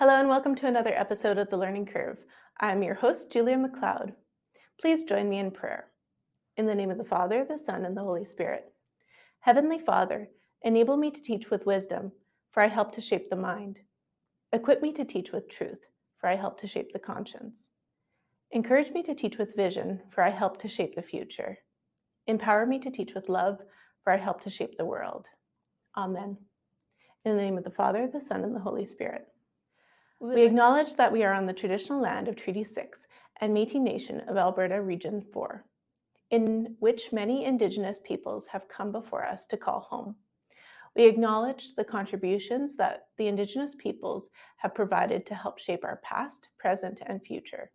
Hello, and welcome to another episode of The Learning Curve. I'm your host, Julia McLeod. Please join me in prayer. In the name of the Father, the Son, and the Holy Spirit. Heavenly Father, enable me to teach with wisdom, for I help to shape the mind. Equip me to teach with truth, for I help to shape the conscience. Encourage me to teach with vision, for I help to shape the future. Empower me to teach with love, for I help to shape the world. Amen. In the name of the Father, the Son, and the Holy Spirit. We acknowledge that we are on the traditional land of Treaty 6 and Métis Nation of Alberta Region 4, in which many Indigenous peoples have come before us to call home. We acknowledge the contributions that the Indigenous peoples have provided to help shape our past, present, and future.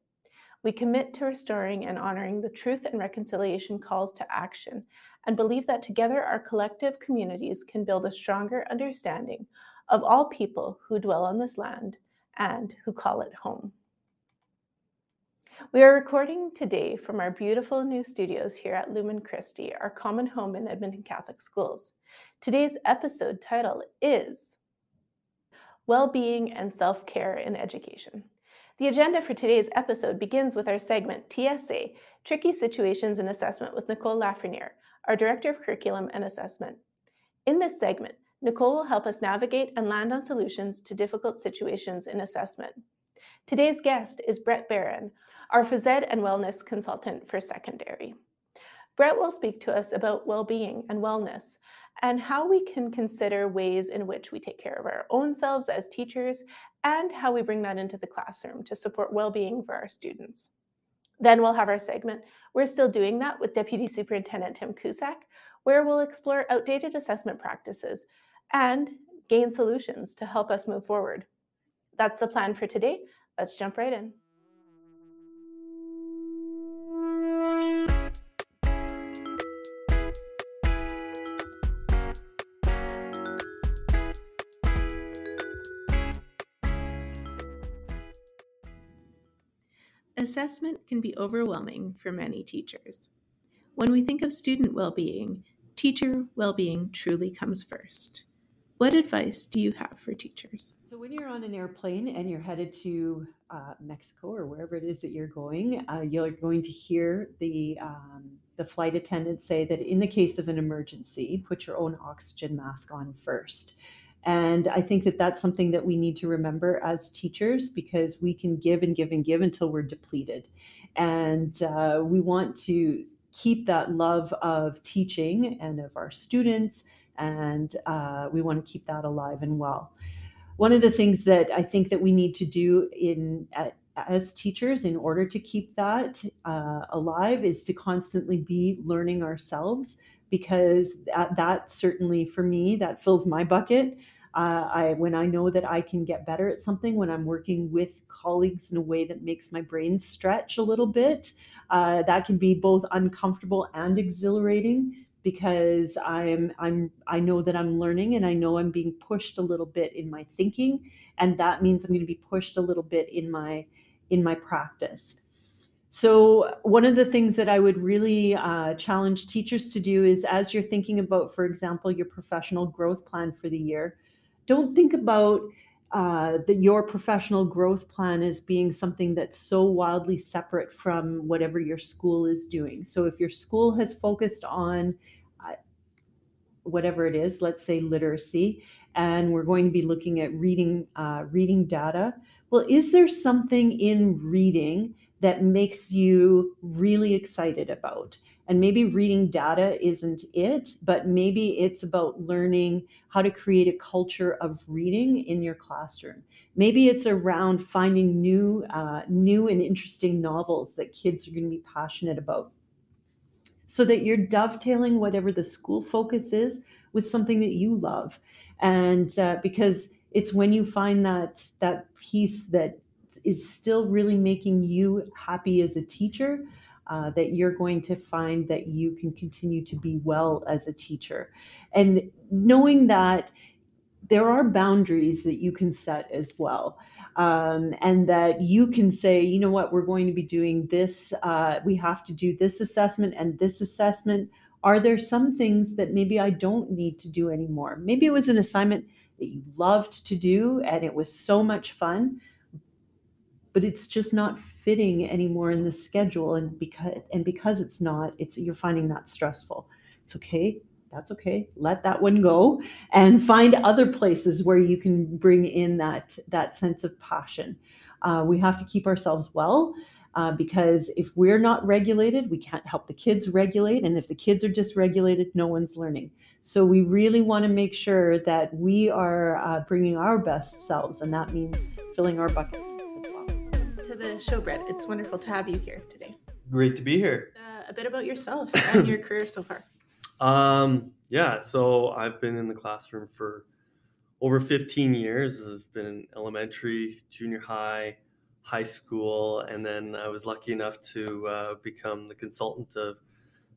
We commit to restoring and honoring the truth and reconciliation calls to action and believe that together our collective communities can build a stronger understanding of all people who dwell on this land and who call it home. We are recording today from our beautiful new studios here at Lumen Christi, our common home in Edmonton Catholic Schools. Today's episode title is Well-being and Self-Care in Education. The agenda for today's episode begins with our segment TSA, Tricky Situations in Assessment with Nicole Lafrenière, our Director of Curriculum and Assessment. In this segment, Nicole will help us navigate and land on solutions to difficult situations in assessment. Today's guest is Brett Barron, our phys ed and wellness consultant for secondary. Brett will speak to us about well-being and wellness and how we can consider ways in which we take care of our own selves as teachers and how we bring that into the classroom to support well-being for our students. Then we'll have our segment, We're Still Doing That with Deputy Superintendent Tim Cusack, where we'll explore outdated assessment practices and gain solutions to help us move forward. That's the plan for today. Let's jump right in. Assessment can be overwhelming for many teachers. When we think of student well being, teacher well being truly comes first. What advice do you have for teachers? So, when you're on an airplane and you're headed to uh, Mexico or wherever it is that you're going, uh, you're going to hear the um, the flight attendant say that in the case of an emergency, put your own oxygen mask on first. And I think that that's something that we need to remember as teachers because we can give and give and give until we're depleted. And uh, we want to keep that love of teaching and of our students and uh, we want to keep that alive and well. One of the things that I think that we need to do in as teachers in order to keep that uh, alive is to constantly be learning ourselves because that, that certainly for me that fills my bucket uh, I when I know that I can get better at something when I'm working with colleagues in a way that makes my brain stretch a little bit uh, that can be both uncomfortable and exhilarating because I'm I'm I know that I'm learning and I know I'm being pushed a little bit in my thinking and that means I'm going to be pushed a little bit in my in my practice. So one of the things that I would really uh, challenge teachers to do is as you're thinking about, for example, your professional growth plan for the year, don't think about uh, that your professional growth plan as being something that's so wildly separate from whatever your school is doing. So if your school has focused on whatever it is, let's say literacy, and we're going to be looking at reading uh, reading data. Well, is there something in reading that makes you really excited about? And maybe reading data isn't it, but maybe it's about learning how to create a culture of reading in your classroom. Maybe it's around finding new, uh, new and interesting novels that kids are going to be passionate about so that you're dovetailing whatever the school focus is with something that you love and uh, because it's when you find that that piece that is still really making you happy as a teacher uh, that you're going to find that you can continue to be well as a teacher and knowing that there are boundaries that you can set as well um, and that you can say, you know what, we're going to be doing this. Uh, we have to do this assessment and this assessment. Are there some things that maybe I don't need to do anymore? Maybe it was an assignment that you loved to do and it was so much fun but it's just not fitting anymore in the schedule and because and because it's not it's you're finding that stressful. It's okay that's okay let that one go and find other places where you can bring in that that sense of passion. Uh, we have to keep ourselves well uh, because if we're not regulated we can't help the kids regulate and if the kids are dysregulated no one's learning. So we really want to make sure that we are uh, bringing our best selves and that means filling our buckets to the show brett it's wonderful to have you here today great to be here uh, a bit about yourself and your career so far um, yeah, so I've been in the classroom for over 15 years. I've been in elementary, junior high, high school, and then I was lucky enough to uh, become the consultant of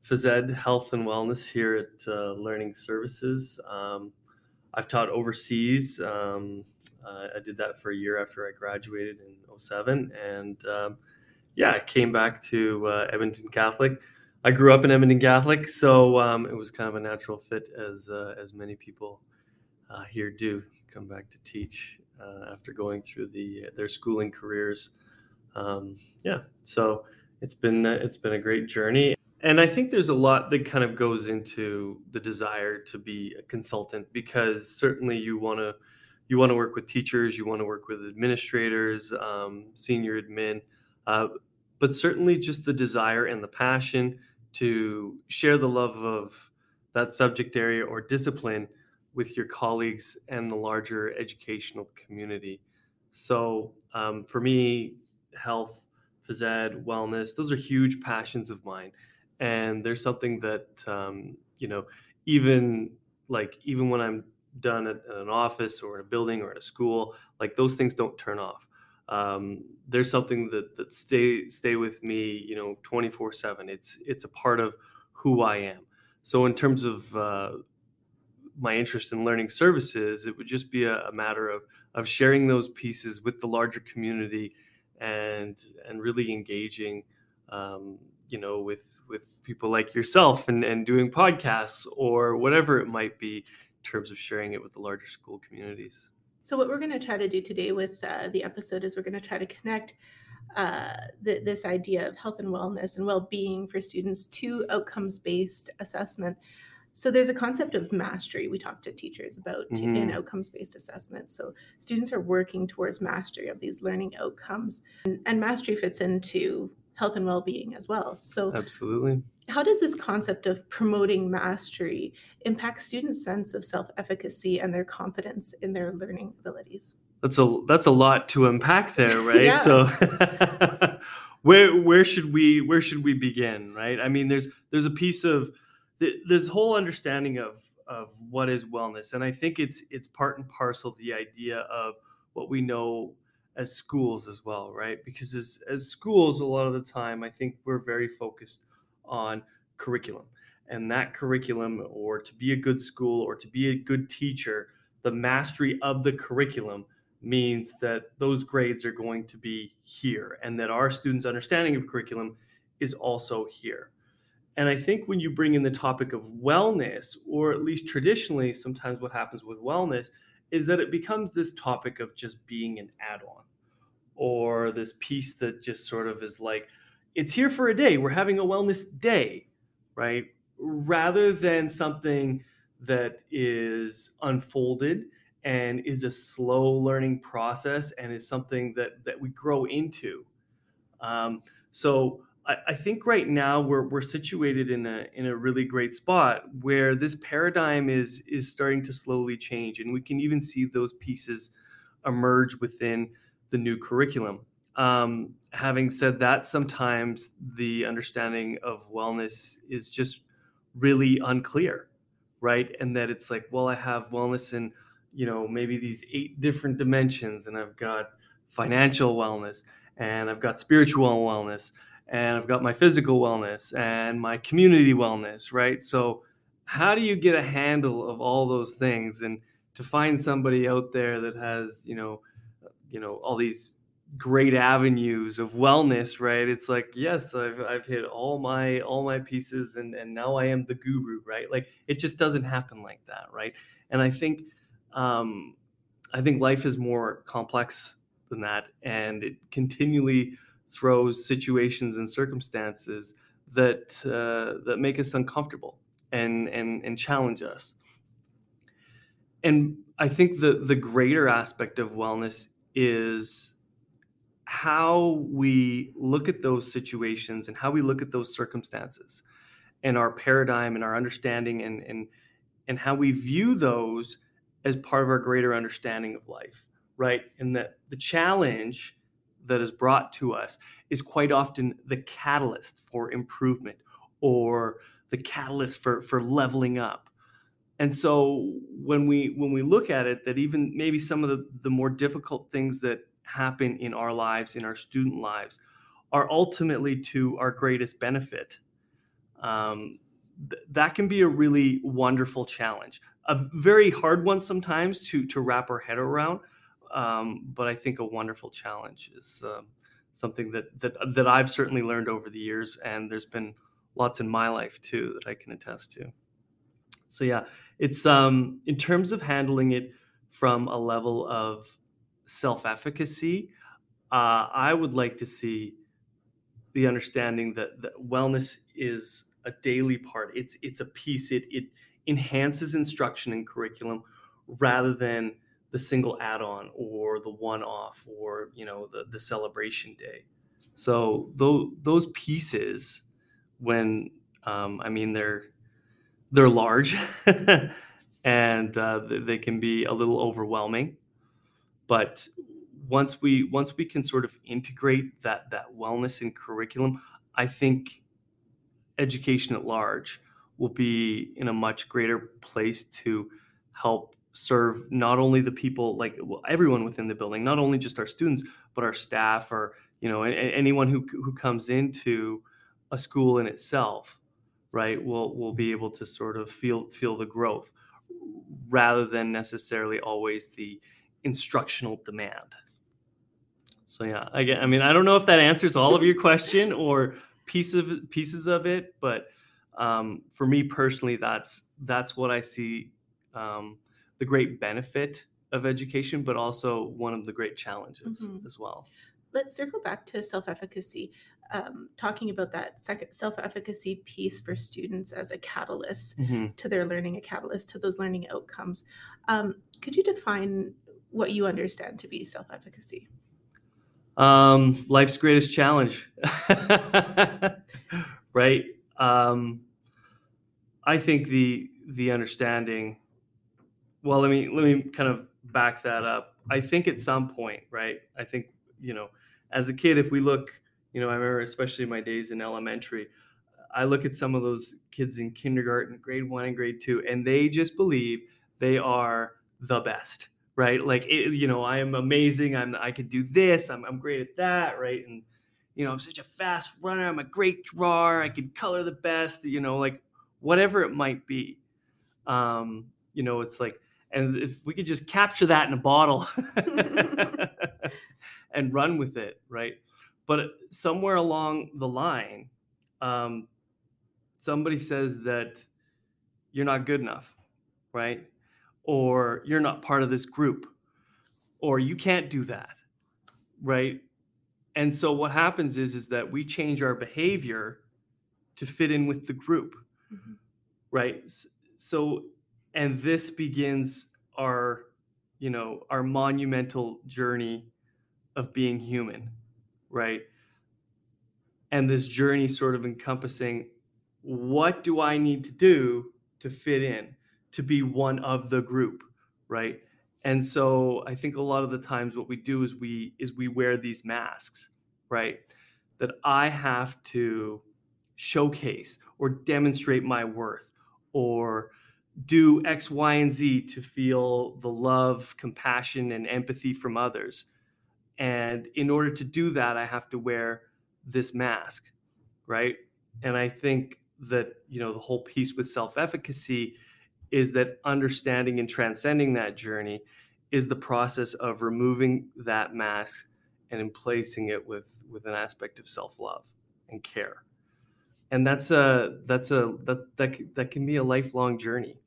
phys ed health and wellness here at uh, Learning Services. Um, I've taught overseas. Um, uh, I did that for a year after I graduated in 07. And um, yeah, I came back to uh, Edmonton Catholic I grew up in Edmonton Catholic, so um, it was kind of a natural fit, as uh, as many people uh, here do come back to teach uh, after going through the their schooling careers. Um, yeah, so it's been uh, it's been a great journey, and I think there's a lot that kind of goes into the desire to be a consultant because certainly you want to you want to work with teachers, you want to work with administrators, um, senior admin, uh, but certainly just the desire and the passion to share the love of that subject area or discipline with your colleagues and the larger educational community. So um, for me, health, phys ed, wellness, those are huge passions of mine. And there's something that, um, you know, even like, even when I'm done at, at, an office or in a building or in a school, like those things don't turn off. Um, there's something that that stay stay with me you know 24 7 it's it's a part of who i am. So in terms of uh, my interest in learning services it would just be a, a, matter of of sharing those pieces with the larger community and and really engaging um, you know with with people like yourself and and doing podcasts or whatever it might be in terms of sharing it with the larger school communities so, what we're going to try to do today with uh, the episode is we're going to try to connect uh, th- this idea of health and wellness and well being for students to outcomes based assessment. So, there's a concept of mastery we talk to teachers about mm-hmm. in outcomes based assessment. So, students are working towards mastery of these learning outcomes, and, and mastery fits into health and well-being as well. So Absolutely. How does this concept of promoting mastery impact students' sense of self-efficacy and their confidence in their learning abilities? That's a that's a lot to unpack there, right? So where where should we where should we begin, right? I mean, there's there's a piece of this whole understanding of of what is wellness, and I think it's it's part and parcel the idea of what we know as schools as well, right? Because as, as schools, a lot of the time, I think we're very focused on curriculum. And that curriculum, or to be a good school or to be a good teacher, the mastery of the curriculum means that those grades are going to be here and that our students' understanding of curriculum is also here. And I think when you bring in the topic of wellness, or at least traditionally, sometimes what happens with wellness is that it becomes this topic of just being an add on or this piece that just sort of is like, it's here for a day. We're having a wellness day, right? Rather than something that is unfolded and is a slow learning process and is something that that we grow into. Um, so I, think right now we're we're situated in a in a really great spot where this paradigm is is starting to slowly change, and we can even see those pieces emerge within the new curriculum. Um, having said that, sometimes the understanding of wellness is just really unclear, right? And that it's like, well, I have wellness in, you know, maybe these eight different dimensions, and I've got financial wellness, and I've got spiritual wellness, and I've got my physical wellness, and my community wellness, right? So, how do you get a handle of all those things? And to find somebody out there that has, you know, you know all these great avenues of wellness right? It's like yes i've i've hit all my all my pieces and and now i am the guru right? Like it just doesn't happen like that right? And i think um, I think life is more complex than that, and it continually throws situations and circumstances that uh, that make us uncomfortable and and and challenge us. And I think the the greater aspect of wellness is how we look at those situations and how we look at those circumstances and our paradigm and our understanding and and and how we view those as part of our greater understanding of life right and that the challenge that is brought to us is quite often the catalyst for improvement or the catalyst for for leveling up. And so when we when we look at it that even maybe some of the the more difficult things that happen in our lives in our student lives are ultimately to our greatest benefit um, th- that can be a really wonderful challenge. A very hard one sometimes to to wrap our head around um, but i think a wonderful challenge is um, something that that that i've certainly learned over the years and there's been lots in my life too that i can attest to. So yeah it's um in terms of handling it from a level of self-efficacy uh, i would like to see the understanding that, that wellness is a daily part. It's it's a piece. It it enhances instruction and curriculum rather than the single add-on or the one-off or you know the, the celebration day. So those those pieces when um, i mean they're they're large and uh, they can be a little overwhelming. But once we once we can sort of integrate that that wellness in curriculum i think education at large will be in a much greater place to help serve not only the people like well, everyone within the building not only just our students but our staff or you know anyone who who comes into a school in itself right will will be able to sort of feel feel the growth rather than necessarily always the instructional demand. So yeah again i mean i don't know if that answers all of your question or piece of pieces of it but um, for me personally that's that's what i see um, the great benefit of education but also one of the great challenges mm-hmm. as well. Let's circle back to self-efficacy um, talking about that self-efficacy piece for students as a catalyst mm-hmm. to their learning a catalyst to those learning outcomes. Um, could you define what you understand to be self-efficacy? Um, life's greatest challenge. Right? Um, i think the the understanding well let me let me kind of back that up i think at some point right i think you know as a kid, if we look, you know, I remember especially my days in elementary, I look at some of those kids in kindergarten, grade one and grade two, and they just believe they are the best, right? Like, it, you know, I am amazing. I'm, I can do this. I'm, I'm great at that, right? And, you know, I'm such a fast runner. I'm a great drawer. I can color the best, you know, like whatever it might be. Um, you know, it's like, and if we could just capture that in a bottle and run with it, right? But somewhere along the line, um, somebody says that you're not good enough, right? Or you're not part of this group, or you can't do that, right? And so what happens is is that we change our behavior to fit in with the group, mm-hmm. right? So, and this begins our, you know, our monumental journey of being human, right? And this journey sort of encompassing what do I need to do to fit in, to be one of the group, right? And so I think a lot of the times what we do is we is we wear these masks, right? That I have to showcase or demonstrate my worth or do X, Y, and Z to feel the love, compassion, and empathy from others. And in order to do that, I have to wear this mask, right? And I think that, you know, the whole piece with self efficacy is that understanding and transcending that journey is the process of removing that mask and emplacing it with with an aspect of self-love and care and that's a that's a that that, that can be a lifelong journey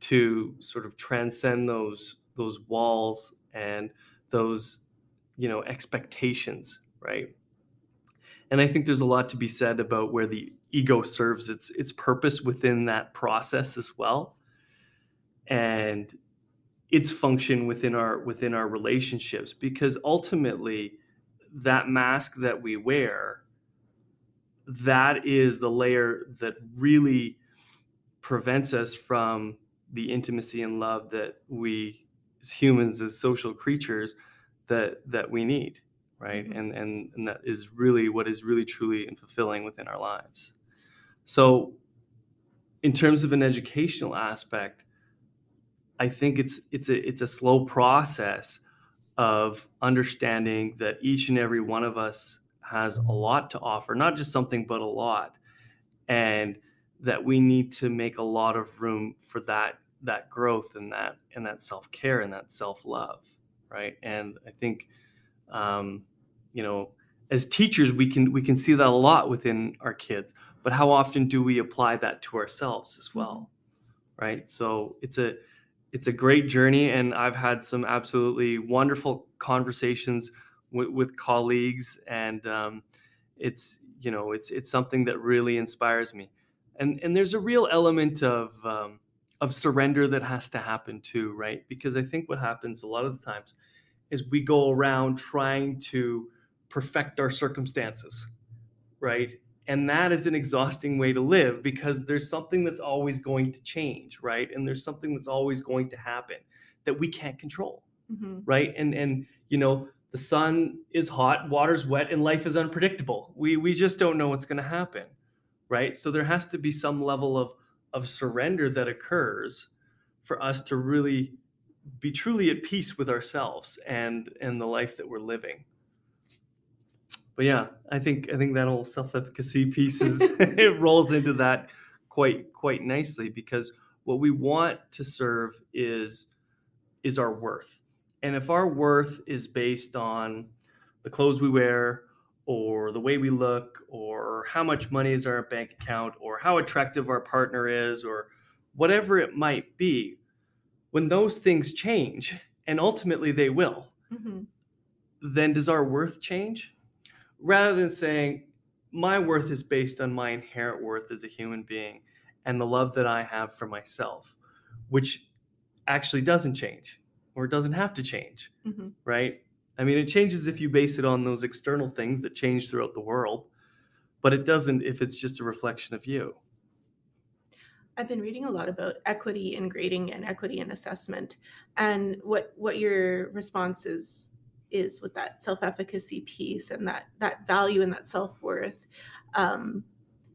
to sort of transcend those those walls and those you know expectations right? And i think there's a lot to be said about where the ego serves its its purpose within that process as well. And its function within our within our relationships because ultimately that mask that we wear that is the layer that really prevents us from the intimacy and love that we as humans as social creatures that that we need right? Mm-hmm. and, and and that is really what is really truly and fulfilling within our lives. So in terms of an educational aspect i think it's it's a it's a slow process of understanding that each and every one of us has a lot to offer not just something but a lot. And that we need to make a lot of room for that that growth and that and that self-care and that self-love right? And i think um, you know as teachers we can we can see that a lot within our kids but how often do we apply that to ourselves as well mm-hmm. right? So it's a it's a great journey and i've had some absolutely wonderful conversations with, with colleagues and um, it's you know it's it's something that really inspires me and and there's a real element of um, of surrender that has to happen too, right? Because I think what happens a lot of the times is we go around trying to perfect our circumstances, right? And that is an exhausting way to live because there's something that's always going to change, right? And there's something that's always going to happen that we can't control, mm-hmm. right? And and you know the sun is hot, water's wet, and life is unpredictable. We we just don't know what's going to happen, right? So there has to be some level of of surrender that occurs for us to really be truly at peace with ourselves and and the life that we're living but yeah i think i think that whole self-efficacy piece is it rolls into that quite quite nicely because what we want to serve is is our worth and if our worth is based on the clothes we wear or the way we look or how much money is our bank account or how attractive our partner is or whatever it might be when those things change and ultimately they will mm-hmm. then does our worth change rather than saying my worth is based on my inherent worth as a human being and the love that i have for myself which actually doesn't change or doesn't have to change mm-hmm. right I mean, it changes if you base it on those external things that change throughout the world, but it doesn't if it's just a reflection of you. I've been reading a lot about equity in grading and equity in assessment, and what what your response is is with that self-efficacy piece and that that value and that self-worth. Um,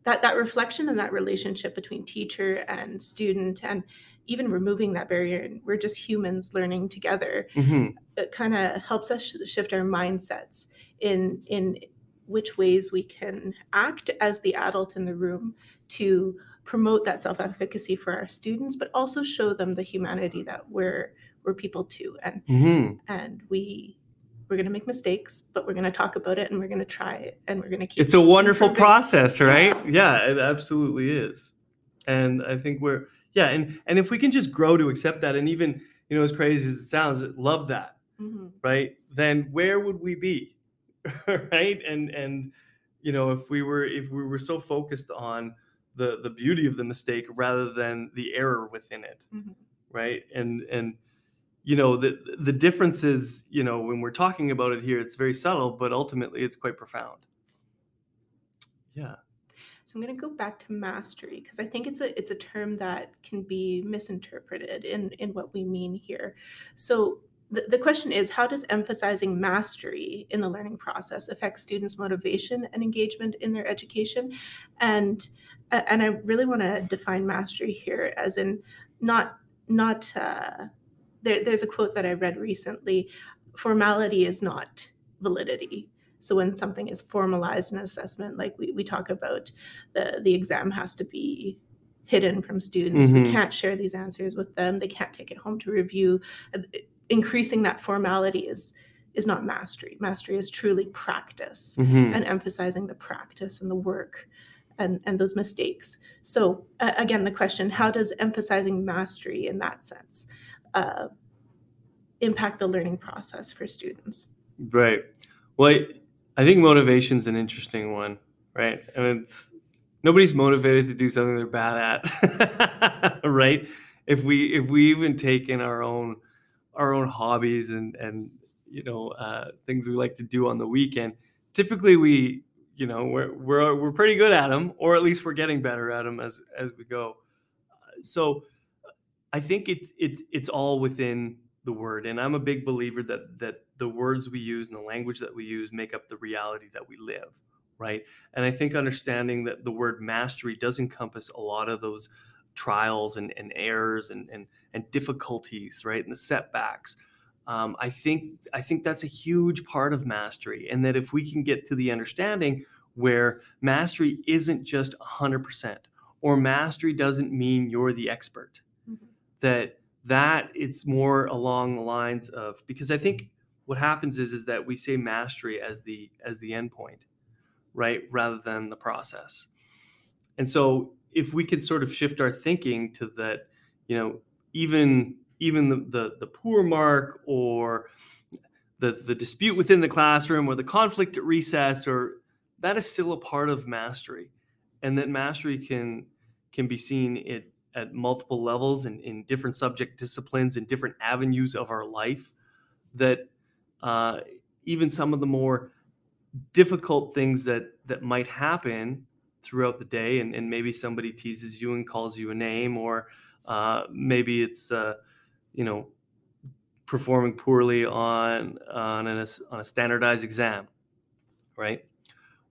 that that reflection and that relationship between teacher and student and even removing that barrier and we're just humans learning together mm-hmm. it kind of helps us shift our mindsets in in which ways we can act as the adult in the room to promote that self-efficacy for our students but also show them the humanity that we're we're people too and mm-hmm. and we we're going to make mistakes but we're going to talk about it and we're going to try it and we're going to keep it's a wonderful improving. process right yeah. yeah it absolutely is and i think we're yeah and and if we can just grow to accept that and even you know as crazy as it sounds love that mm-hmm. right? Then where would we be right? And and you know if we were if we were so focused on the the beauty of the mistake rather than the error within it mm-hmm. right? And and you know the the difference is you know when we're talking about it here it's very subtle but ultimately it's quite profound. Yeah so I'm going to go back to mastery because I think it's a it's a term that can be misinterpreted in in what we mean here. So the, the question is how does emphasizing mastery in the learning process affect students' motivation and engagement in their education? And and I really want to define mastery here as in not not uh, there, there's a quote that I read recently formality is not validity so when something is formalized in assessment, like we, we talk about the, the exam has to be hidden from students. Mm-hmm. We can't share these answers with them. They can't take it home to review. Increasing that formality is is not mastery. Mastery is truly practice mm-hmm. and emphasizing the practice and the work and, and those mistakes. So, uh, again, the question how does emphasizing mastery in that sense uh, impact the learning process for students? Right. Well, I think motivation is an interesting one, right? I mean, it's, nobody's motivated to do something they're bad at, right? If we if we even take in our own our own hobbies and and you know uh, things we like to do on the weekend, typically we you know we're we're we're pretty good at them, or at least we're getting better at them as as we go. So I think it's it's it's all within the word, and I'm a big believer that that the words we use and the language that we use make up the reality that we live, right? And I think understanding that the word mastery does encompass a lot of those trials and, and errors and, and and difficulties, right, and the setbacks. Um, I think I think that's a huge part of mastery, and that if we can get to the understanding where mastery isn't just 100%, or mastery doesn't mean you're the expert, mm-hmm. that that it's more along the lines of because I think what happens is is that we say mastery as the as the endpoint, right, rather than the process. And so if we could sort of shift our thinking to that, you know, even even the the, the poor mark or the the dispute within the classroom or the conflict at recess or that is still a part of mastery and that mastery can can be seen at, at multiple levels and in different subject disciplines and different avenues of our life that uh, even some of the more difficult things that that might happen throughout the day and, and maybe somebody teases you and calls you a name or uh, maybe it's uh, you know performing poorly on on, an, on a standardized exam right?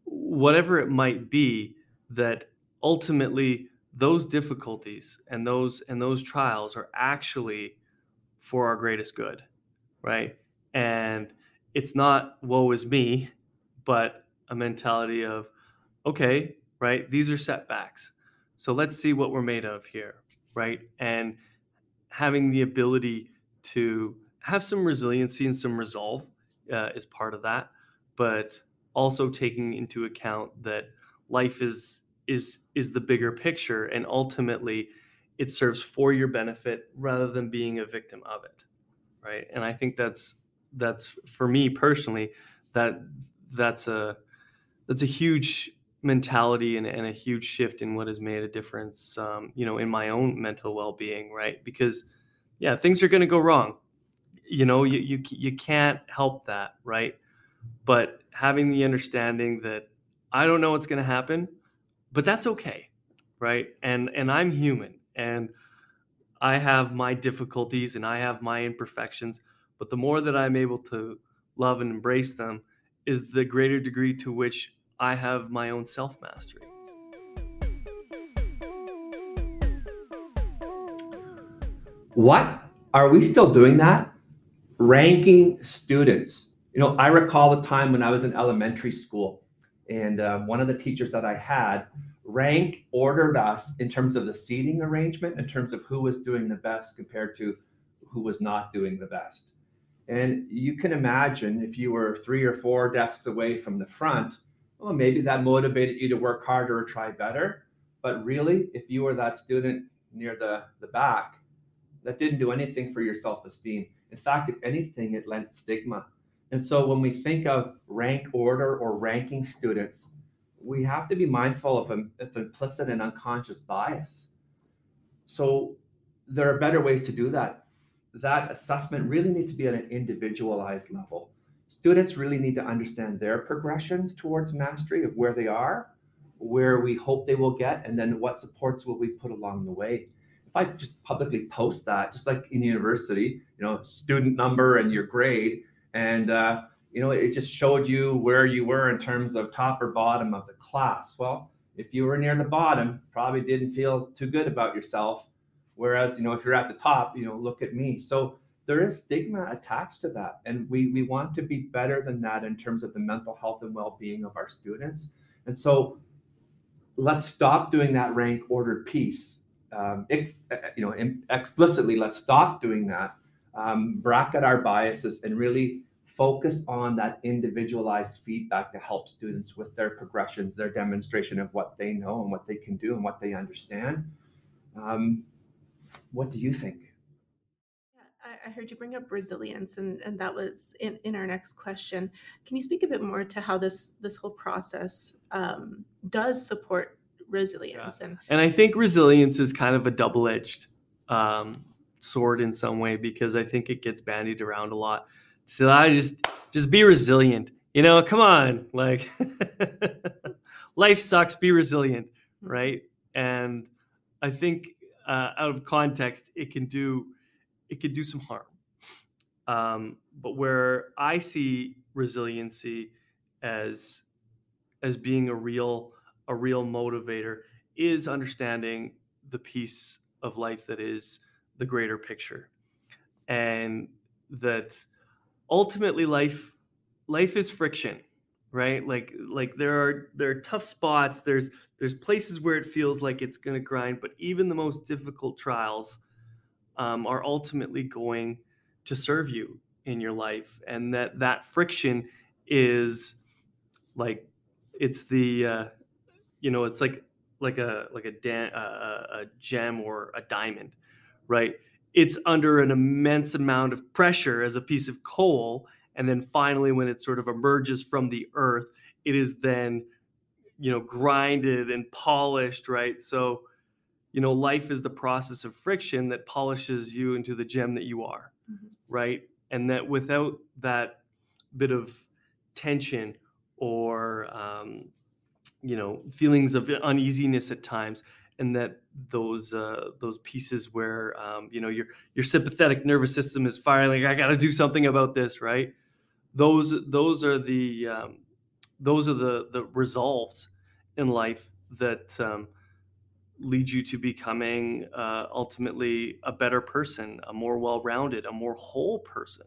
Whatever it might be that ultimately those difficulties and those and those trials are actually for our greatest good right and it's not woe is me, but a mentality of, okay, right, these are setbacks. So let's see what we're made of here, right? And having the ability to have some resiliency and some resolve uh, is part of that, but also taking into account that life is is is the bigger picture and ultimately it serves for your benefit rather than being a victim of it right and i think that's that's for me personally that that's a that's a huge mentality and, and a huge shift in what has made a difference um, you know in my own mental well-being right? Because yeah things are going to go wrong. You know you, you you can't help that right? But having the understanding that i don't know what's going to happen but that's okay right? And and i'm human and i have my difficulties and i have my imperfections but the more that I'm able to love and embrace them is the greater degree to which I have my own self mastery. What? Are we still doing that? Ranking students. You know, I recall the time when I was in elementary school, and uh, one of the teachers that I had rank ordered us in terms of the seating arrangement, in terms of who was doing the best compared to who was not doing the best. And you can imagine if you were three or four desks away from the front, well, maybe that motivated you to work harder or try better. But really, if you were that student near the, the back, that didn't do anything for your self esteem. In fact, if anything, it lent stigma. And so when we think of rank order or ranking students, we have to be mindful of, of implicit and unconscious bias. So there are better ways to do that that assessment really needs to be at an individualized level. Students really need to understand their progressions towards mastery of where they are, where we hope they will get, and then what supports will we put along the way. If I just publicly post that, just like in university, you know, student number and your grade, and uh, you know, it just showed you where you were in terms of top or bottom of the class. Well, if you were near the bottom, probably didn't feel too good about yourself Whereas, you know, if you're at the top, you know, look at me. So there is stigma attached to that. And we, we want to be better than that in terms of the mental health and well-being of our students. And so let's stop doing that rank ordered piece. Um, ex, uh, you know, explicitly, let's stop doing that. Um, bracket our biases and really focus on that individualized feedback to help students with their progressions, their demonstration of what they know and what they can do and what they understand. Um, what do you think? I heard you bring up resilience, and, and that was in, in our next question. Can you speak a bit more to how this this whole process um, does support resilience? Yeah. And And I think resilience is kind of a double edged um, sword in some way because I think it gets bandied around a lot. So I just just be resilient. You know, come on, like life sucks. Be resilient, right? And I think uh, out of context, it can do it can do some harm. Um, but where I see resiliency as as being a real a real motivator is understanding the piece of life that is the greater picture and that ultimately life life is friction right? Like like there are there are tough spots. There's there's places where it feels like it's going to grind but even the most difficult trials um, are ultimately going to serve you in your life and that that friction is like it's the uh, you know it's like like a like a, a a gem or a diamond right? It's under an immense amount of pressure as a piece of coal and then finally when it sort of emerges from the earth it is then you know grinded and polished right? So you know life is the process of friction that polishes you into the gem that you are Mhm. right? And that without that bit of tension or um, you know feelings of uneasiness at times and that those uh, those pieces where um, you know your your sympathetic nervous system is firing like i got to do something about this right those those are the um, those are the the resolves in life that um, lead you to becoming uh, ultimately a better person a more well-rounded a more whole person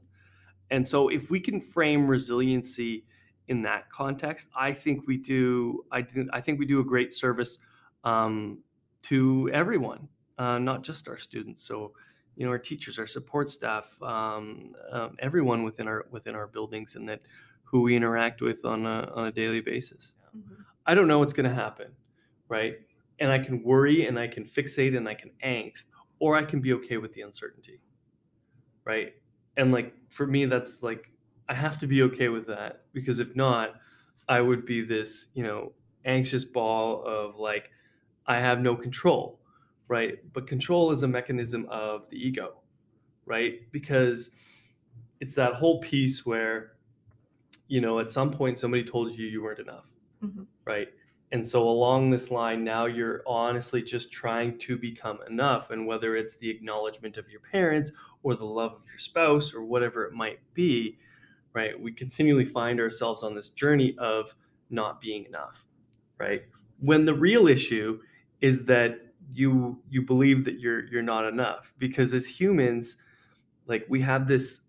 and so if we can frame resiliency in that context, I think we do. I, I think we do a great service um, to everyone, uh, not just our students. So, you know, our teachers, our support staff, um, um, everyone within our within our buildings, and that who we interact with on a on a daily basis. Mhm. I don't know what's going to happen, right? And I can worry and I can fixate and I can angst, or I can be okay with the uncertainty, right? And like for me, that's like I have to be okay with that because if not, I would be this, you know, anxious ball of like I have no control, right? But control is a mechanism of the ego, right? Because it's that whole piece where, you know, at some point somebody told you you weren't enough, Mhm. right? And so along this line, now you're honestly just trying to become enough. And whether it's the acknowledgement of your parents or the love of your spouse or whatever it might be, right? We continually find ourselves on this journey of not being enough, right? When the real issue is that you you believe that you're you're not enough. Because as humans like we have this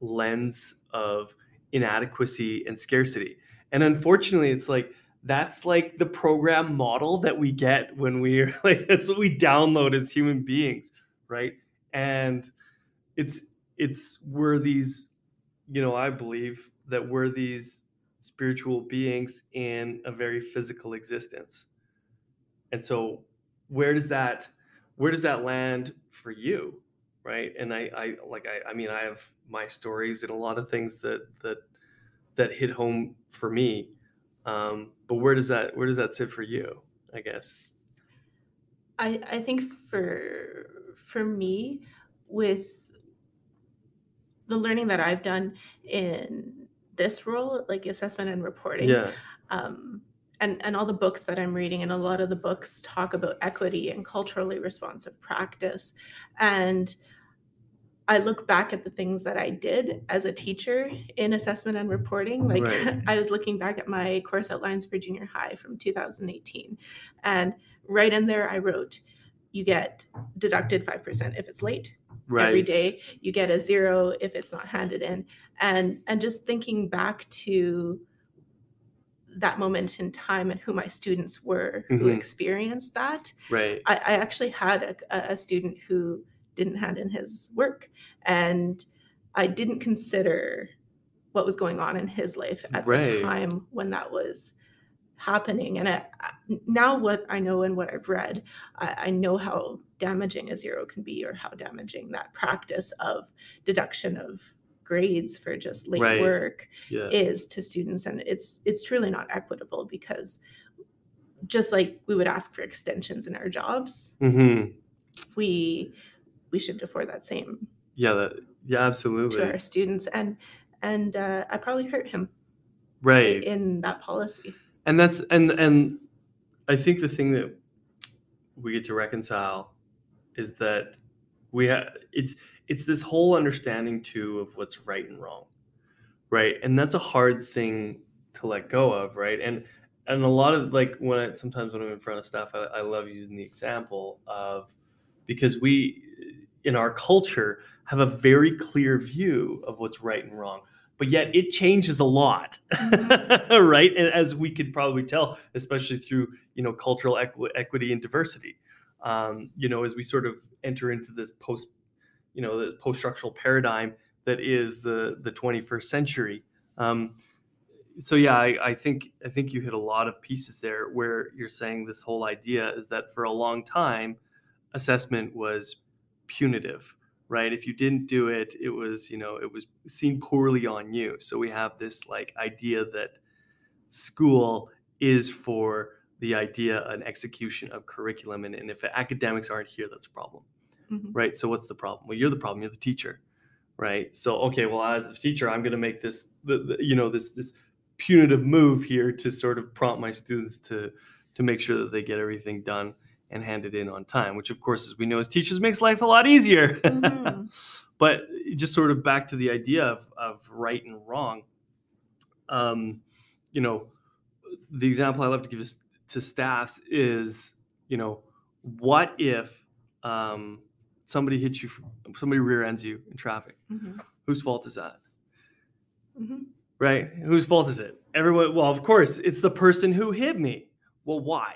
lens of inadequacy and scarcity. And unfortunately it's like that's like the program model that we get when we're like that's what we download as human beings right? And it's it's we're these you know i believe that we're these spiritual beings in a very physical existence. And so where does that where does that land for you right? And i i like i i mean i have my stories and a lot of things that that that hit home for me. Um but where does that where does that sit for you i guess? I, I think for for me, with the learning that I've done in this role, like assessment and reporting, yeah. um, and and all the books that I'm reading, and a lot of the books talk about equity and culturally responsive practice, and I look back at the things that I did as a teacher in assessment and reporting. Like Right. I was looking back at my course outlines for junior high from 2018, and right in there I wrote, "You get deducted five percent if it's late." right every day you get a zero if it's not handed in and and just thinking back to that moment in time and who my students were who Mhm. experienced that right I, I actually had a, a student who didn't hand in his work and i didn't consider what was going on in his life at the time when that was happening. And I- now, what I know and what I've read, I, I know how damaging a zero can be, or how damaging that practice of deduction of grades for just late Right. work Yeah. is to students and it's it's truly not equitable because just like we would ask for extensions in our jobs hmm we we should afford that same Yeah. That, yeah. Absolutely. to our students and and uh, i probably hurt him Right. in that policy and that's and and i think the thing that we get to reconcile is that we have it's it's this whole understanding too of what's right and wrong right? And that's a hard thing to let go of right? And and a lot of like when I, sometimes when i'm in front of staff I, I love using the example of because we in our culture have a very clear view of what's right and wrong but yet it changes a lot right? And as we could probably tell especially through you know cultural equi- equity and diversity um, you know as we sort of enter into this post you know the post structural paradigm that is the the 21st century. Um, so yeah I, I think i think you hit a lot of pieces there where you're saying this whole idea is that for a long time assessment was punitive right? If you didn't do it it was you know it was seen poorly on you. So we have this like idea that school is for the idea an execution of curriculum and, and if academics aren't here that's a problem Mhm. right so what's the problem well you're the problem you're the teacher right so okay well as the teacher i'm going to make this the, the, you know this this punitive move here to sort of prompt my students to to make sure that they get everything done and handed in on time which of course as we know as teachers makes life a lot easier Mhm. but just sort of back to the idea of, of right and wrong um, you know the example i love to give is- to staffs is you know what if um, somebody hits you somebody rear ends you in traffic Mhm. whose fault is that Mhm. right whose fault is it everyone well of course it's the person who hit me well why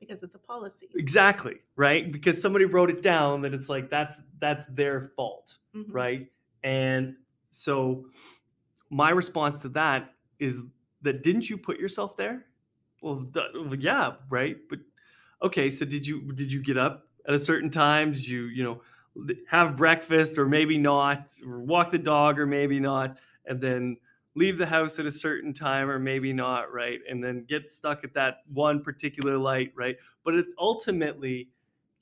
because it's a policy exactly right because somebody wrote it down that it's like that's that's their fault Mhm. right? And so my response to that is that didn't you put yourself there? Well, th- well, yeah, right. But okay, so did you did you get up at a certain time? Did you you know have breakfast or maybe not, or walk the dog or maybe not, and then leave the house at a certain time or maybe not, right? And then get stuck at that one particular light, right? But it, ultimately,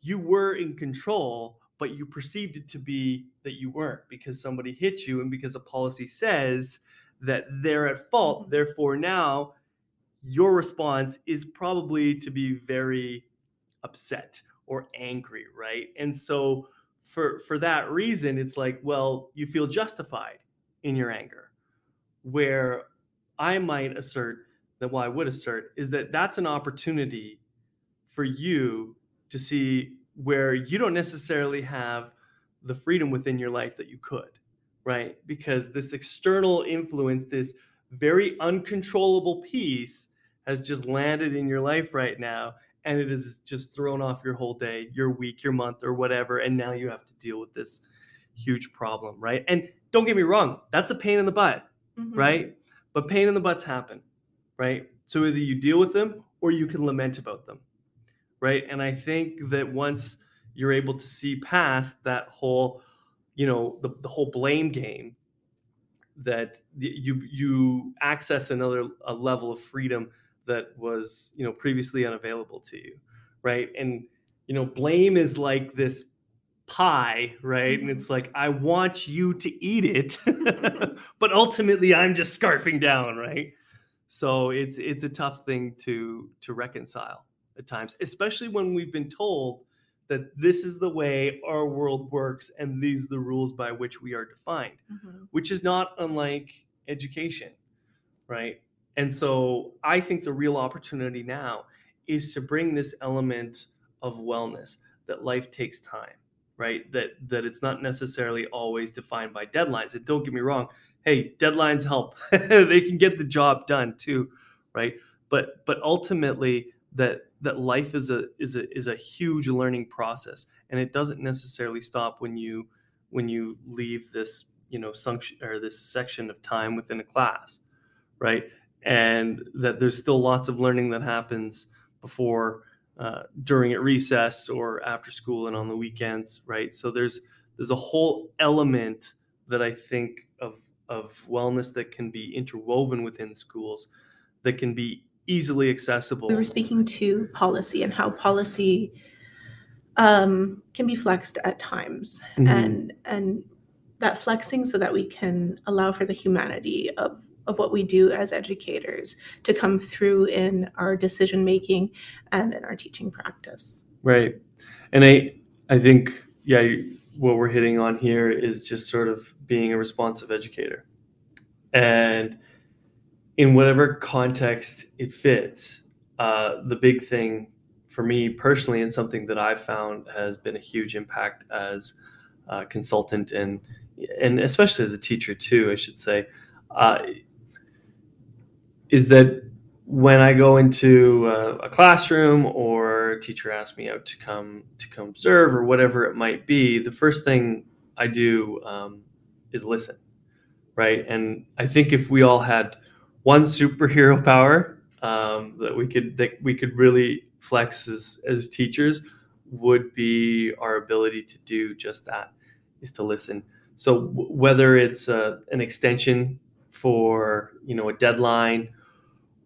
you were in control, but you perceived it to be that you weren't because somebody hit you and because a policy says that they're at fault. Mhm. Therefore, now your response is probably to be very upset or angry, right? And so for for that reason, it's like, well, you feel justified in your anger. Where I might assert that what I would assert is that that's an opportunity for you to see where you don't necessarily have the freedom within your life that you could, right? Because this external influence, this very uncontrollable piece has just landed in your life right now and it has just thrown off your whole day, your week, your month, or whatever. And now you have to deal with this huge problem, right? And don't get me wrong, that's a pain in the butt Mhm. right? But pain in the butts happen, right? So either you deal with them or you can lament about them, right? And I think that once you're able to see past that whole, you know, the, the whole blame game, that you you access another a level of freedom that was you know previously unavailable to you, right? And you know, blame is like this pie, right? And it's like I want you to eat it, but ultimately I'm just scarfing down, right? So it's it's a tough thing to to reconcile at times, especially when we've been told that this is the way our world works and these are the rules by which we are defined, Mhm. which is not unlike education, right? And so I think the real opportunity now is to bring this element of wellness that life takes time right? That that it's not necessarily always defined by deadlines. And don't get me wrong hey deadlines help. They can get the job done too right? But but ultimately that that life is a is a is a huge learning process. And it doesn't necessarily stop when you when you leave this you know function or this section of time within a class right and that there's still lots of learning that happens before uh, during at recess or after school and on the weekends right so there's there's a whole element that i think of of wellness that can be interwoven within schools that can be easily accessible We were speaking to policy and how policy um, can be flexed at times, Mhm. and and that flexing so that we can allow for the humanity of of what we do as educators to come through in our decision making and in our teaching practice. Right. And I I think yeah, what we're hitting on here is just sort of being a responsive educator. And in whatever context it fits, uh, the big thing for me personally, and something that I've found has been a huge impact as a consultant and and especially as a teacher too, I should say, uh, is that when I go into a, a classroom or a teacher asks me out to come to come observe or whatever it might be, the first thing I do um, is listen, right? And I think if we all had one superhero power um, that we could that we could really flex as as teachers would be our ability to do just that is to listen. So w- whether it's a, an extension for you know a deadline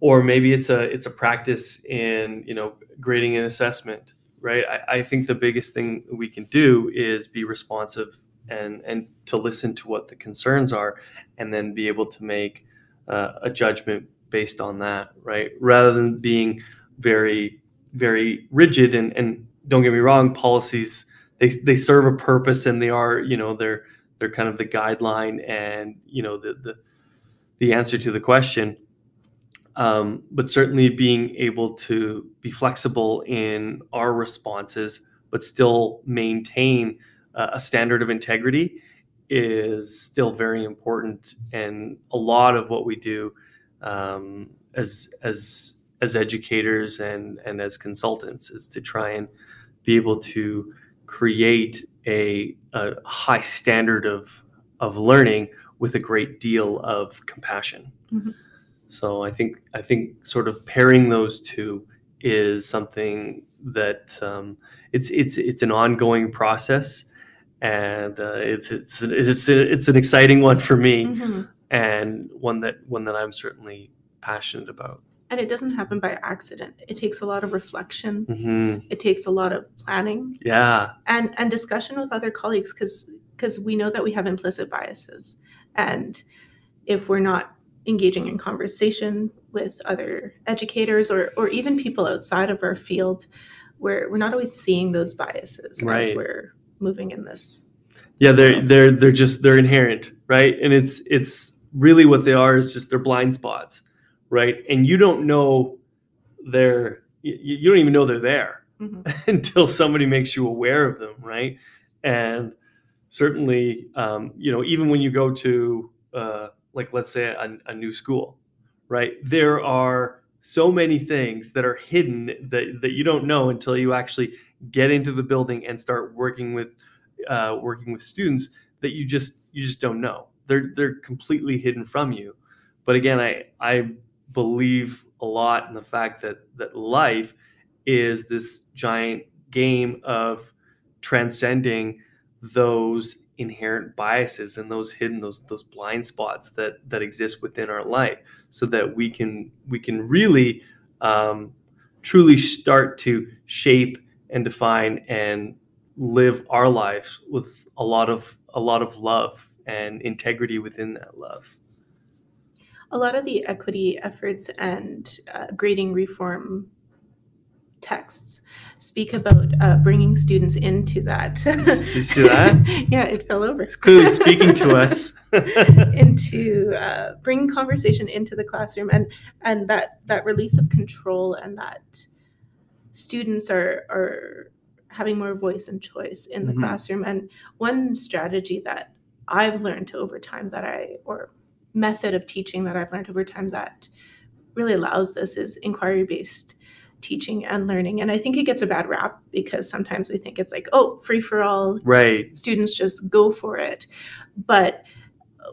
or maybe it's a it's a practice in you know grading and assessment right? I, I think the biggest thing we can do is be responsive and and to listen to what the concerns are and then be able to make uh, a judgment based on that right? Rather than being very very rigid and and don't get me wrong policies they they serve a purpose and they are you know they're they're kind of the guideline and you know the the the answer to the question um, but certainly being able to be flexible in our responses, but still maintain uh, a standard of integrity is still very important. And a lot of what we do um, as as as educators and and as consultants is to try and be able to create a, a high standard of of learning with a great deal of compassion. Mhm. So I think I think sort of pairing those two is something that um, it's it's it's an ongoing process, and uh, it's it's it's it's an exciting one for me, Mhm. and one that one that I'm certainly passionate about. And it doesn't happen by accident. It takes a lot of reflection. hmm It takes a lot of planning Yeah, and and discussion with other colleagues because because we know that we have implicit biases and if we're not engaging in conversation with other educators or or even people outside of our field we're we're not always seeing those biases as we're moving in this yeah, they're they're they're just they're inherent, right? And it's it's really what they are is just their blind spots, right? And you don't know they're you, you don't even know they're there. Mhm. until somebody makes you aware of them, right? And certainly, um, you know, even when you go to, uh, like, let's say a, a new school, right? There are so many things that are hidden that, that you don't know until you actually get into the building and start working with uh, working with students that you just you just don't know. They're they're completely hidden from you. But again, I I believe a lot in the fact that that life is this giant game of transcending those inherent biases and those hidden those those blind spots that that exist within our life so that we can we can really um, truly start to shape and define and live our lives with a lot of a lot of love and integrity within that love. A lot of the equity efforts and uh, grading reform texts speak about uh, bringing students into that. you see that? yeah, it fell over. it's clearly speaking to us into uh, bringing conversation into the classroom and and that that release of control and that students are are having more voice and choice in the Mhm. classroom and one strategy that i've learned over time that i or method of teaching that i've learned over time that really allows this is inquiry based teaching and learning and i think it gets a bad rap because sometimes we think it's like oh free for all right students just go for it but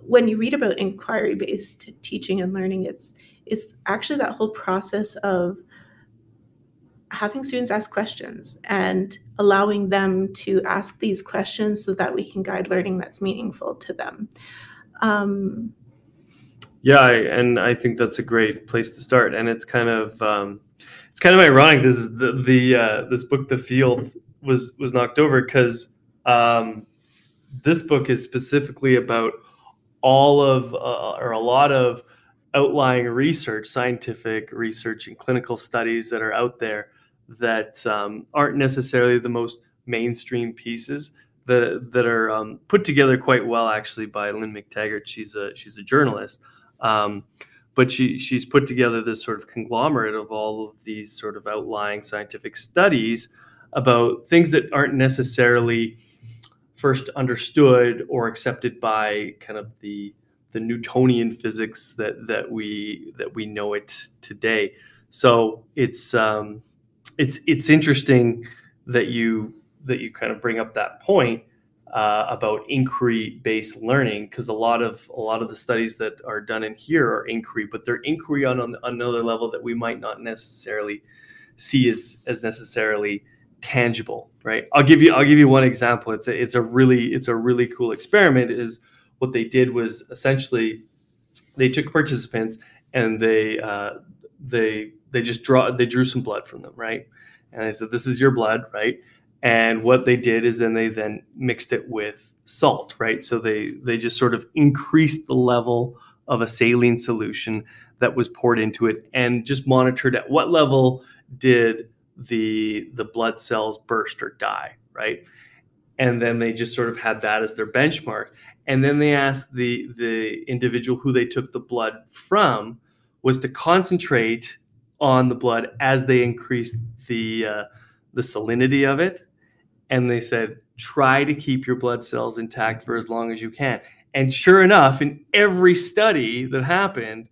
when you read about inquiry based teaching and learning, it's it's actually that whole process of having students ask questions and allowing them to ask these questions so that we can guide learning that's meaningful to them. Um, yeah, I, and I think that's a great place to start. And it's kind of um, it's kind of ironic. This is the the uh, this book, The Field, was was knocked over because um, this book is specifically about all of uh, or a lot of outlying research, scientific research, and clinical studies that are out there that um, aren't necessarily the most mainstream pieces that that are um, put together quite well actually by Lynne McTaggart. She's a she's a journalist, um, but she she's put together this sort of conglomerate of all of these sort of outlying scientific studies about things that aren't necessarily first understood or accepted by kind of the the Newtonian physics that that we that we know it today. So it's um, it's it's interesting that you that you kind of bring up that point uh, about inquiry based learning because a lot of a lot of the studies that are done in here are inquiry, but they're inquiry on, on another level that we might not necessarily see as as necessarily tangible, right? I'll give you I'll give you one example. It's a it's a really it's a really cool experiment. Is what they did was essentially they took participants and they uh, they they just draw they drew some blood from them, right? And I said, "This is your blood, right?" And what they did is then they then mixed it with salt, right? So they they just sort of increased the level of a saline solution that was poured into it, and just monitored at what level did the the blood cells burst or die, right? And then they just sort of had that as their benchmark. And then they asked the the individual who they took the blood from was to concentrate on the blood as they increased the uh, the salinity of it, and they said try to keep your blood cells intact for as long as you can. And sure enough, in every study that happened,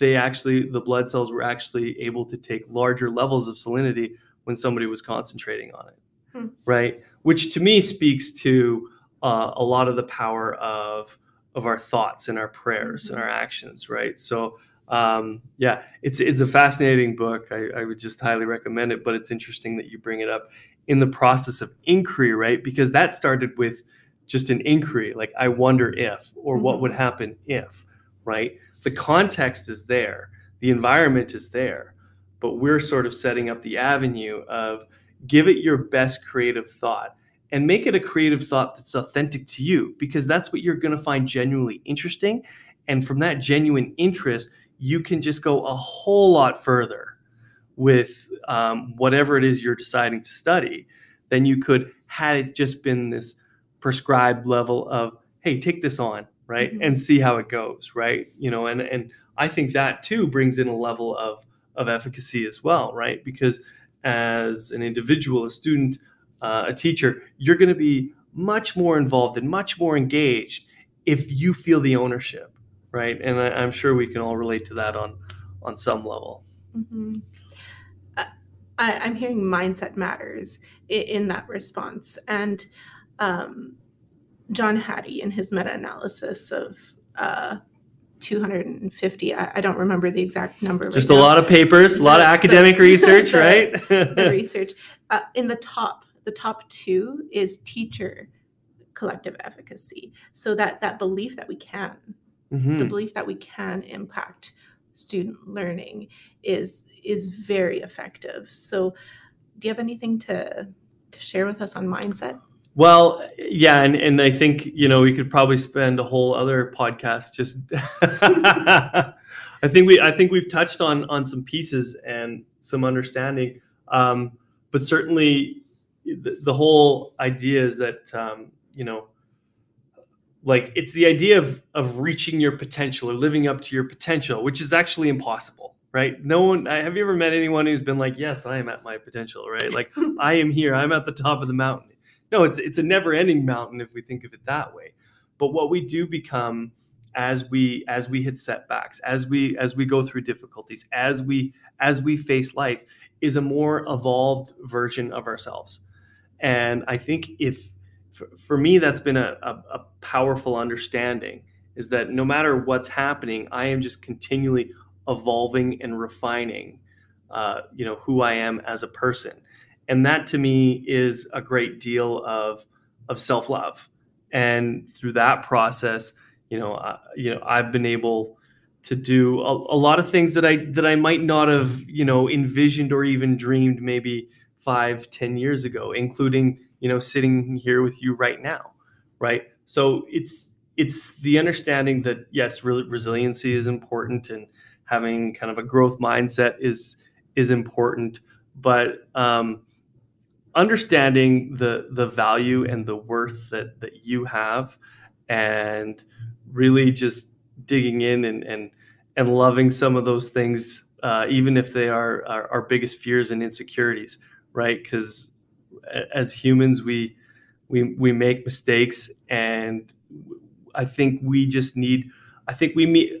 they actually the blood cells were actually able to take larger levels of salinity when somebody was concentrating on it, hmm. right? Which to me speaks to uh, a lot of the power of of our thoughts and our prayers mm-hmm. and our actions, right? So um, yeah, it's it's a fascinating book. I, I, would just highly recommend it. But it's interesting that you bring it up in the process of inquiry, right? Because that started with just an inquiry, like I wonder if, or mm-hmm. what would happen if, right? The context is there, the environment is there, but we're sort of setting up the avenue of give it your best creative thought and make it a creative thought that's authentic to you because that's what you're going to find genuinely interesting and from that genuine interest you can just go a whole lot further with um, whatever it is you're deciding to study than you could had it just been this prescribed level of hey take this on right mm-hmm. and see how it goes right you know and and i think that too brings in a level of of efficacy as well right because as an individual a student uh, a teacher you're going to be much more involved and much more engaged if you feel the ownership right? And I, am sure we can all relate to that on on some level. Mm-hmm. I, am hearing mindset matters in, in that response, and um, John Hattie in his meta-analysis of. Uh, 250 I, I, don't remember the exact number just right a now. lot of papers a lot of academic research right the research uh, in the top the top two is teacher collective efficacy so that that belief that we can mm-hmm. the belief that we can impact student learning is is very effective. So do you have anything to to share with us on mindset? Well yeah and, and i think you know we could probably spend a whole other podcast just i think we i think we've touched on on some pieces and some understanding um, but certainly the, the, whole idea is that um, you know like it's the idea of of reaching your potential or living up to your potential which is actually impossible right? No one have you ever met anyone who's been like yes i am at my potential right? Like i am here. I'm at the top of the mountain. No it's it's a never ending mountain if we think of it that way. But what we do become as we as we hit setbacks as we as we go through difficulties as we as we face life is a more evolved version of ourselves. And i think if for, for me, that's been a, a, a, powerful understanding is that no matter what's happening, I am just continually evolving and refining, uh, you know, who I am as a person, and that to me is a great deal of of self love. And through that process, you know, uh, you know, I've been able to do a, a, lot of things that I that I might not have, you know, envisioned or even dreamed maybe five, ten years ago, including you know sitting here with you right now, right? So it's it's the understanding that yes, re- resiliency is important and having kind of a growth mindset is is important, but um, understanding the the value and the worth that that you have, and really just digging in and and and loving some of those things, uh, even if they are our, our biggest fears and insecurities, right? Because as humans, we we we make mistakes, and I think we just need. I think we meet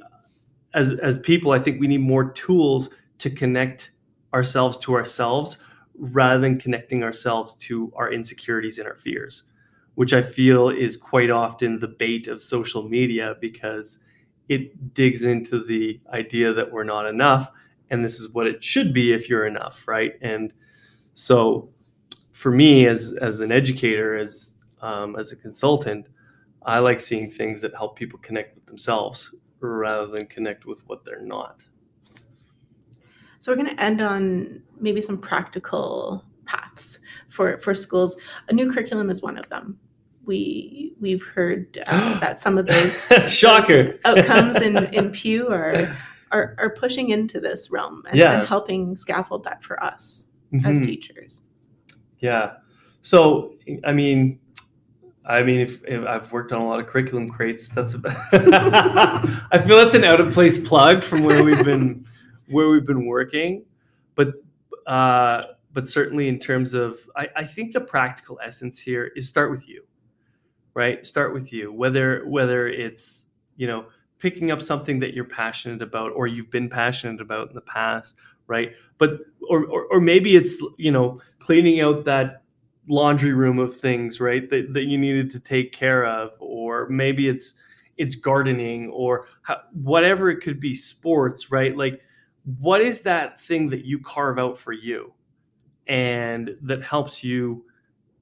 as as people. I think we need more tools to connect ourselves to ourselves rather than connecting ourselves to our insecurities and our fears, which I feel is quite often the bait of social media because it digs into the idea that we're not enough and this is what it should be if you're enough, right? And so for me as as an educator as um, as a consultant i like seeing things that help people connect with themselves rather than connect with what they're not. So we're going to end on maybe some practical paths for for schools. A new curriculum is one of them. We we've heard uh, that some of those, shocker. those outcomes in in pew are are, are pushing into this realm and, Yeah. and helping scaffold that for us as Mhm. teachers Yeah. So I mean, I mean, if, if I've worked on a lot of curriculum crates, that's. A, I feel that's an out of place plug from where we've been, where we've been working, but uh, but certainly in terms of, I, I think the practical essence here is start with you, right? Start with you. Whether whether it's you know picking up something that you're passionate about or you've been passionate about in the past, right? But or, or, or maybe it's you know cleaning out that laundry room of things right that, that you needed to take care of or maybe it's it's gardening or how, whatever it could be sports right like what is that thing that you carve out for you and that helps you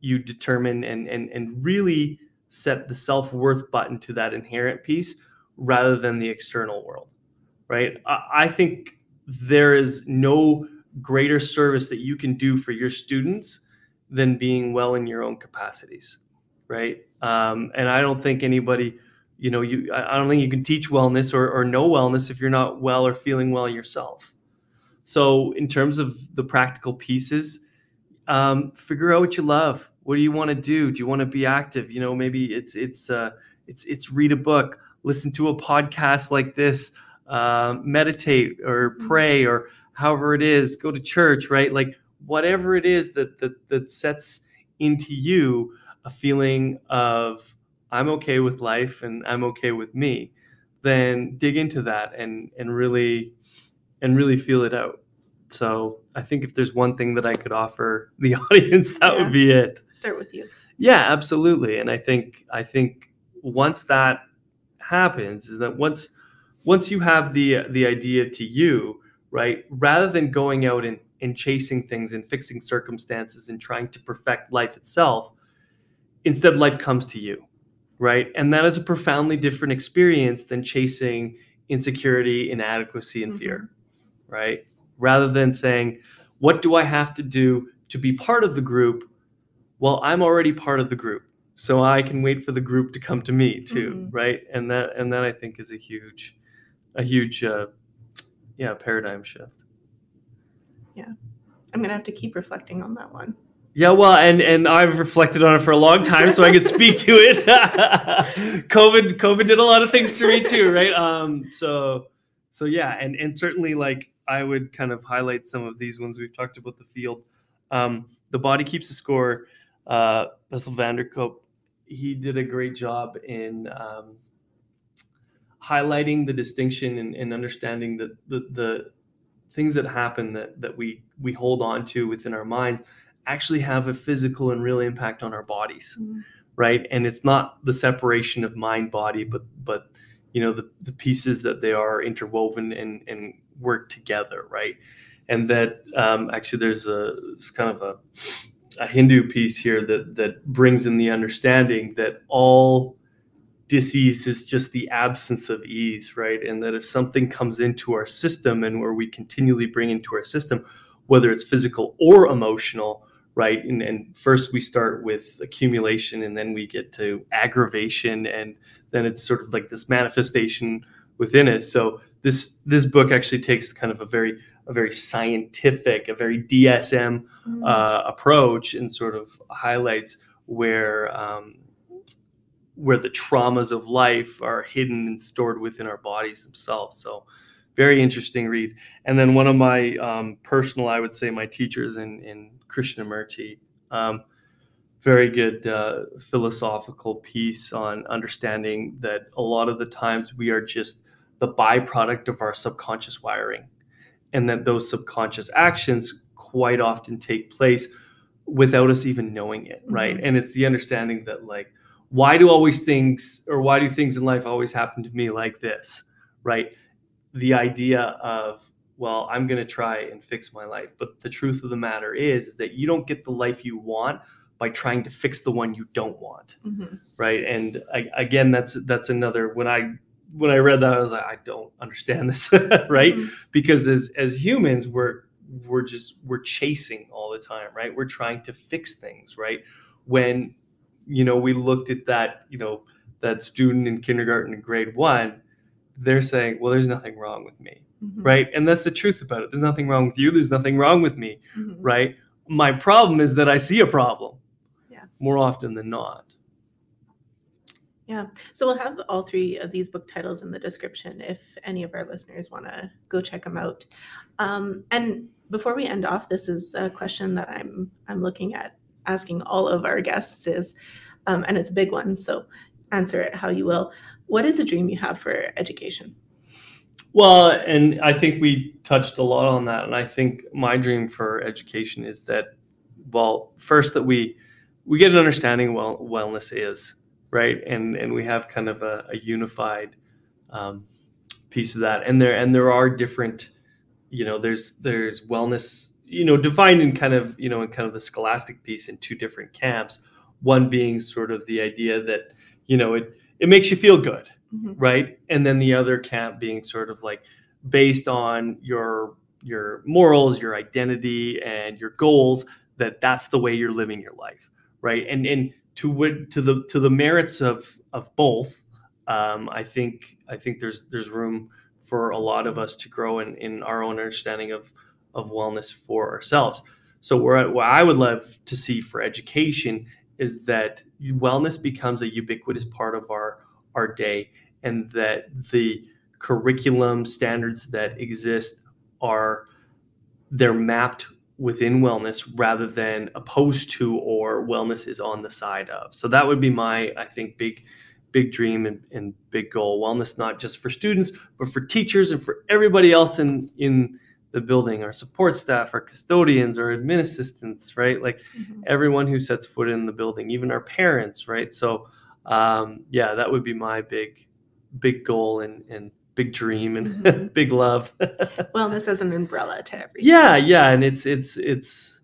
you determine and and, and really set the self-worth button to that inherent piece rather than the external world right I, I think there is no greater service that you can do for your students than being well in your own capacities right? Um, and i don't think anybody you know you i don't think you can teach wellness or, or know wellness if you're not well or feeling well yourself. So in terms of the practical pieces um, figure out what you love. What do you want to do? Do you want to be active? You know maybe it's it's uh, it's it's read a book listen to a podcast like this uh, meditate or pray or however it is go to church right? Like whatever it is that that, that sets into you a feeling of i'm okay with life and i'm okay with me then dig into that and and really and really feel it out. So i think if there's one thing that i could offer the audience that Yeah. would be it. Start with you. Yeah, absolutely. And I think I think once that happens is that once once you have the the idea to you, right, rather than going out and, and chasing things and fixing circumstances and trying to perfect life itself, instead life comes to you. Right. And that is a profoundly different experience than chasing insecurity, inadequacy, and fear. Right. Rather than saying, what do I have to do to be part of the group? well i'm already part of the group so i can wait for the group to come to me too Mhm. right and that and that i think is a huge a huge uh, yeah paradigm shift. Yeah, i'm gonna have to keep reflecting on that one. Yeah well and and i've reflected on it for a long time so i could speak to it. Covid covid did a lot of things to me too right? Um so so yeah and and certainly like i would kind of highlight some of these ones we've talked about the field. Um the body keeps the score uh Bessel van der Kolk, he did a great job in um, highlighting the distinction and, and understanding the, the the things that happen that that we we hold on to within our minds actually have a physical and real impact on our bodies Mhm. right and it's not the separation of mind body but but you know the, the pieces that they are interwoven and and work together right and that um, actually there's a it's kind of a a Hindu piece here that that brings in the understanding that all disease is just the absence of ease, right? And that if something comes into our system and where we continually bring into our system, whether it's physical or emotional, right? And, and first we start with accumulation and then we get to aggravation and then it's sort of like this manifestation within us. So this this book actually takes kind of a very a very scientific, a very DSM mm. uh, approach, and sort of highlights where um, where the traumas of life are hidden and stored within our bodies themselves. So, very interesting read. And then one of my um, personal, I would say, my teachers in in Krishnamurti. Um, very good uh, philosophical piece on understanding that a lot of the times we are just the byproduct of our subconscious wiring and that those subconscious actions quite often take place without us even knowing it right mm-hmm. and it's the understanding that like why do always things or why do things in life always happen to me like this right the idea of well i'm going to try and fix my life but the truth of the matter is that you don't get the life you want by trying to fix the one you don't want mm-hmm. right and I, again that's that's another when i when I read that, I was like, I don't understand this, right? Mm-hmm. Because as as humans, we're we're just we're chasing all the time, right? We're trying to fix things, right? When you know we looked at that, you know, that student in kindergarten in grade one, they're saying, well, there's nothing wrong with me, mm-hmm. right? And that's the truth about it. There's nothing wrong with you. There's nothing wrong with me, mm-hmm. right? My problem is that I see a problem, yeah, more often than not. Yeah. So we'll have all three of these book titles in the description if any of our listeners want to go check them out. Um, and before we end off, this is a question that I'm I'm looking at asking all of our guests is, um, and it's a big one. So answer it how you will. What is a dream you have for education? Well, and I think we touched a lot on that. And I think my dream for education is that, well, first that we we get an understanding what wellness is right? And and we have kind of a, a unified um, piece of that. And there and there are different, you know, there's there's wellness, you know, defined in kind of you know in kind of the scholastic piece in two different camps. One being sort of the idea that you know it it makes you feel good, mm-hmm. right? And then the other camp being sort of like based on your your morals, your identity, and your goals. That that's the way you're living your life, right? And and to to the to the merits of of both, um, I think I think there's there's room for a lot of us to grow in, in our own understanding of of wellness for ourselves. So where what I would love to see for education is that wellness becomes a ubiquitous part of our our day, and that the curriculum standards that exist are they're mapped within wellness rather than opposed to or wellness is on the side of. So that would be my, I think, big, big dream and, and big goal. Wellness not just for students, but for teachers and for everybody else in in the building, our support staff, our custodians, our admin assistants, right? Like mm-hmm. everyone who sets foot in the building, even our parents, right? So um, yeah, that would be my big, big goal and and big dream and mm-hmm. big love. Wellness as an umbrella to everything. Yeah, yeah, and it's it's it's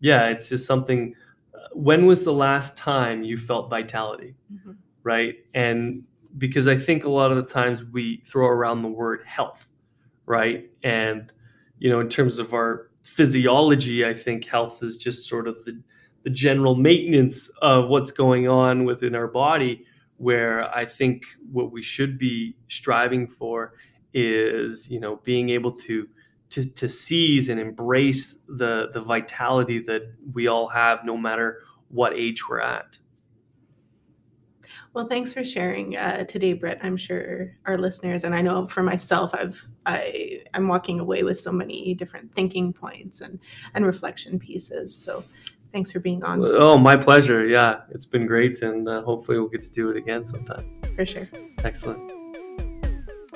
yeah, it's just something. Uh, when was the last time you felt vitality, mm-hmm. right? And because I think a lot of the times we throw around the word health, right? And you know, in terms of our physiology, I think health is just sort of the the general maintenance of what's going on within our body where I think what we should be striving for is, you know, being able to to, to seize and embrace the the vitality that we all have, no matter what age we're at. Well, thanks for sharing uh, today, Brett. I'm sure our listeners, and I know for myself, I've I I'm walking away with so many different thinking points and and reflection pieces. So Thanks for being on. Oh, my pleasure. Yeah, it's been great, and uh, hopefully we'll get to do it again sometime. For sure. Excellent.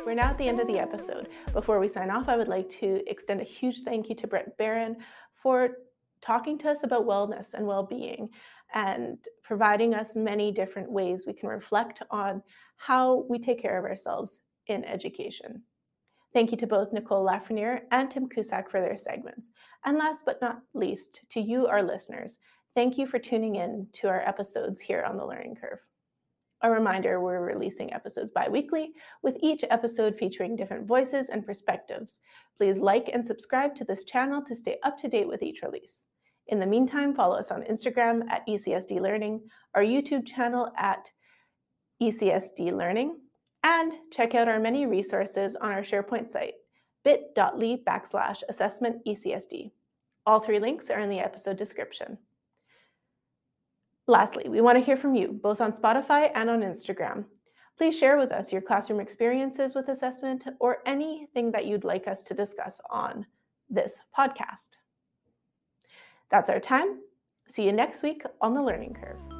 We're now at the end of the episode. Before we sign off, I would like to extend a huge thank you to Brett Barron for talking to us about wellness and well being and providing us many different ways we can reflect on how we take care of ourselves in education. Thank you to both Nicole Lafrenière and Tim Cusack for their segments. And last but not least, to you, our listeners, thank you for tuning in to our episodes here on the Learning Curve. A reminder we're releasing episodes bi weekly, with each episode featuring different voices and perspectives. Please like and subscribe to this channel to stay up to date with each release. In the meantime, follow us on Instagram at ECSD Learning, our YouTube channel at ECSD Learning, and check out our many resources on our SharePoint site, bit.ly backslash assessment ECSD. All three links are in the episode description. Lastly, we want to hear from you, both on Spotify and on Instagram. Please share with us your classroom experiences with assessment or anything that you'd like us to discuss on this podcast. That's our time. See you next week on the Learning Curve.